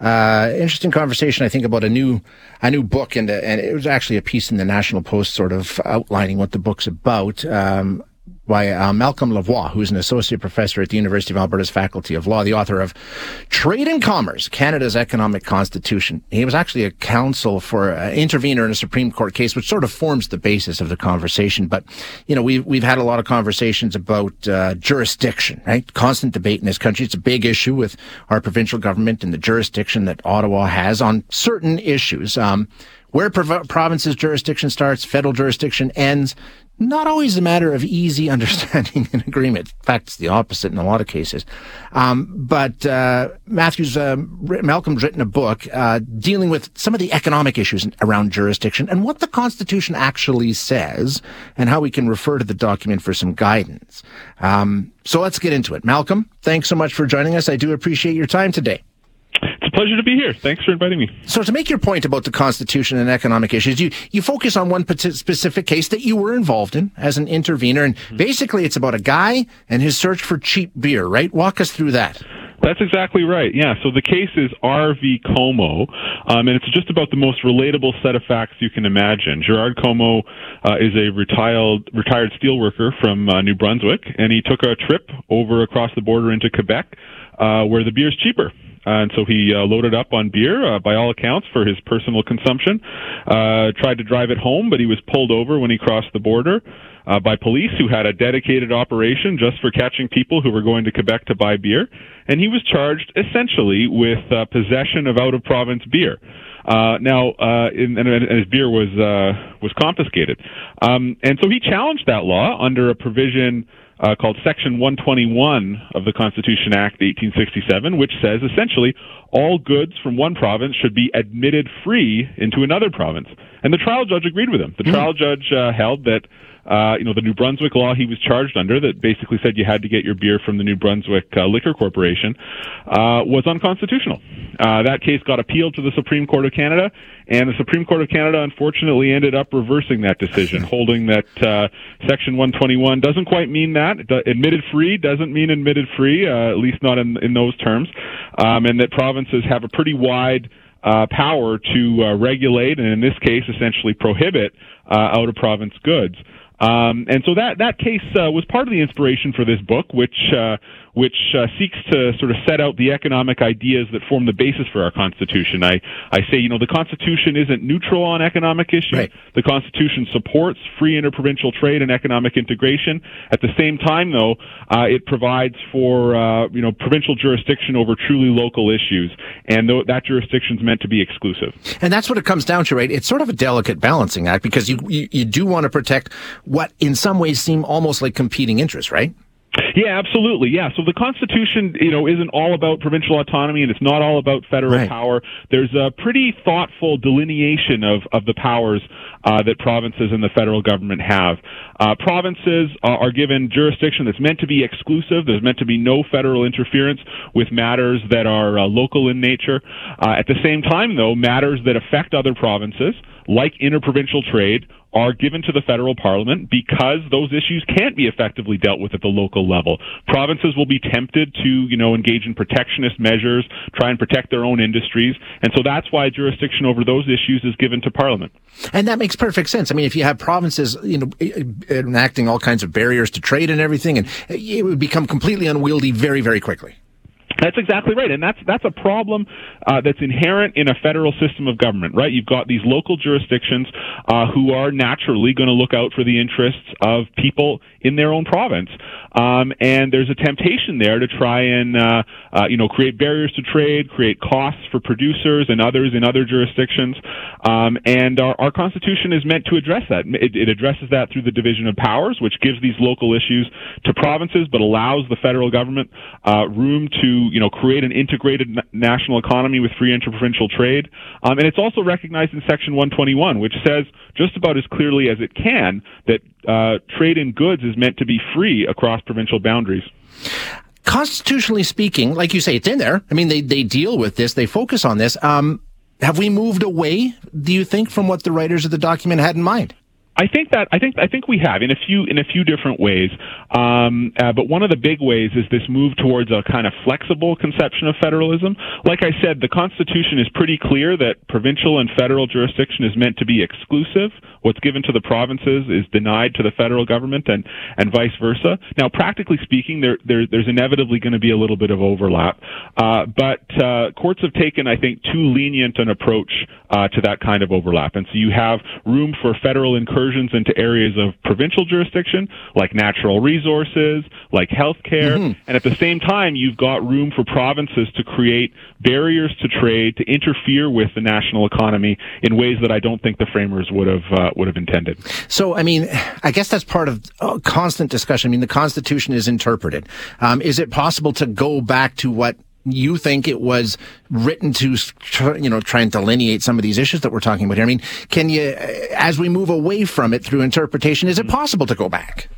Uh, interesting conversation, I think, about a new a new book, and and it was actually a piece in the National Post, sort of outlining what the book's about. Um, by uh, Malcolm Lavoie, who's an associate professor at the University of Alberta's Faculty of Law, the author of Trade and Commerce, Canada's Economic Constitution. He was actually a counsel for an uh, intervener in a Supreme Court case, which sort of forms the basis of the conversation. But, you know, we've, we've had a lot of conversations about uh, jurisdiction, right? Constant debate in this country. It's a big issue with our provincial government and the jurisdiction that Ottawa has on certain issues. Um, where prov- province's jurisdiction starts, federal jurisdiction ends, not always a matter of easy understanding and agreement. In fact, it's the opposite in a lot of cases. Um, but uh, Matthew's uh, Malcolm's written a book uh, dealing with some of the economic issues around jurisdiction and what the Constitution actually says, and how we can refer to the document for some guidance. Um, so let's get into it. Malcolm, thanks so much for joining us. I do appreciate your time today pleasure to be here. Thanks for inviting me. So, to make your point about the Constitution and economic issues, you, you focus on one specific case that you were involved in as an intervener. And mm-hmm. basically, it's about a guy and his search for cheap beer, right? Walk us through that. That's exactly right. Yeah. So the case is R.V. Comeau, um, and it's just about the most relatable set of facts you can imagine. Gerard Comeau uh, is a retired retired steelworker from uh, New Brunswick, and he took a trip over across the border into Quebec, uh, where the beer is cheaper and so he uh, loaded up on beer, uh, by all accounts, for his personal consumption. Uh, tried to drive it home, but he was pulled over when he crossed the border uh, by police who had a dedicated operation just for catching people who were going to Quebec to buy beer. And he was charged essentially with uh, possession of out of province beer. Uh, now, uh, in, and, and his beer was uh, was confiscated, um, and so he challenged that law under a provision uh, called Section 121 of the Constitution Act 1867, which says essentially all goods from one province should be admitted free into another province. And the trial judge agreed with him. The mm-hmm. trial judge uh, held that uh, you know, the New Brunswick law he was charged under that basically said you had to get your beer from the New Brunswick uh, Liquor Corporation uh, was unconstitutional. Uh, that case got appealed to the Supreme Court of Canada, and the Supreme Court of Canada unfortunately ended up reversing that decision, holding that uh, Section 121 doesn't quite mean that. Admitted free doesn't mean admitted free, uh, at least not in, in those terms, um, and that provinces have a pretty wide uh, power to uh, regulate and in this case essentially prohibit uh, out of province goods. Um, and so that that case uh, was part of the inspiration for this book, which uh, which uh, seeks to sort of set out the economic ideas that form the basis for our Constitution. I, I say, you know, the Constitution isn't neutral on economic issues. Right. The Constitution supports free interprovincial trade and economic integration. At the same time, though, uh, it provides for, uh, you know, provincial jurisdiction over truly local issues. And th- that jurisdiction is meant to be exclusive. And that's what it comes down to, right? It's sort of a delicate balancing act because you, you, you do want to protect what in some ways seem almost like competing interests, right? Yeah, absolutely. Yeah. So the Constitution, you know, isn't all about provincial autonomy and it's not all about federal right. power. There's a pretty thoughtful delineation of, of the powers uh, that provinces and the federal government have. Uh, provinces uh, are given jurisdiction that's meant to be exclusive. There's meant to be no federal interference with matters that are uh, local in nature. Uh, at the same time, though, matters that affect other provinces, like interprovincial trade, are given to the federal parliament because those issues can't be effectively dealt with at the local level. Provinces will be tempted to, you know, engage in protectionist measures, try and protect their own industries, and so that's why jurisdiction over those issues is given to parliament. And that makes perfect sense. I mean, if you have provinces, you know, enacting all kinds of barriers to trade and everything, and it would become completely unwieldy very, very quickly. That's exactly right, and that's that's a problem uh, that's inherent in a federal system of government, right? You've got these local jurisdictions uh, who are naturally going to look out for the interests of people in their own province, um, and there's a temptation there to try and uh, uh, you know create barriers to trade, create costs for producers and others in other jurisdictions, um, and our, our Constitution is meant to address that. It, it addresses that through the division of powers, which gives these local issues to provinces, but allows the federal government uh, room to you know create an integrated national economy with free interprovincial trade, um, and it's also recognized in Section 121, which says just about as clearly as it can that uh, trade in goods is meant to be free across provincial boundaries constitutionally speaking, like you say, it's in there. I mean, they, they deal with this, they focus on this. Um, have we moved away, do you think, from what the writers of the document had in mind? I think that I think I think we have in a few in a few different ways, um, uh, but one of the big ways is this move towards a kind of flexible conception of federalism. Like I said, the Constitution is pretty clear that provincial and federal jurisdiction is meant to be exclusive. What's given to the provinces is denied to the federal government, and and vice versa. Now, practically speaking, there, there there's inevitably going to be a little bit of overlap, uh, but uh, courts have taken, I think, too lenient an approach uh, to that kind of overlap, and so you have room for federal incursions into areas of provincial jurisdiction, like natural resources, like healthcare, mm-hmm. and at the same time, you've got room for provinces to create barriers to trade, to interfere with the national economy in ways that I don't think the framers would have uh, would have intended. So, I mean, I guess that's part of uh, constant discussion. I mean, the Constitution is interpreted. Um, is it possible to go back to what you think it was written to, you know, try and delineate some of these issues that we're talking about here? I mean, can you, uh, as we move away from it through interpretation, is it possible to go back?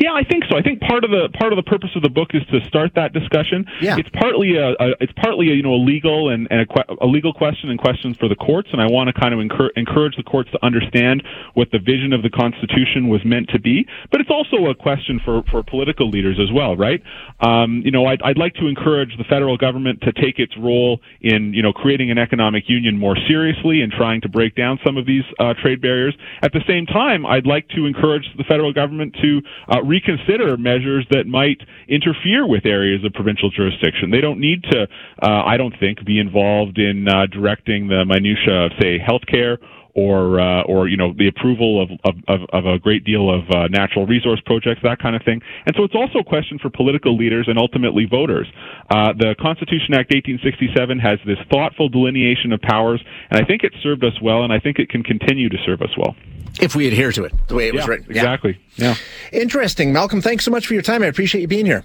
Yeah, I think so. I think part of the part of the purpose of the book is to start that discussion. Yeah. It's partly a, a it's partly a, you know a legal and, and a, a, legal question and questions for the courts, and I want to kind of encourage, encourage the courts to understand what the vision of the Constitution was meant to be. But it's also a question for for political leaders as well, right? Um, you know, I'd, I'd like to encourage the federal government to take its role in you know creating an economic union more seriously and trying to break down some of these uh, trade barriers. At the same time, I'd like to encourage the federal government to uh, reconsider measures that might interfere with areas of provincial jurisdiction. They don't need to, uh, I don't think, be involved in uh, directing the minutia of, say, healthcare or uh, or you know the approval of of, of a great deal of uh, natural resource projects, that kind of thing. And so it's also a question for political leaders and ultimately voters. Uh, the Constitution Act 1867 has this thoughtful delineation of powers, and I think it served us well, and I think it can continue to serve us well if we adhere to it the way it yeah, was written. Exactly. Yeah. Interesting. Malcolm, thanks so much for your time. I appreciate you being here.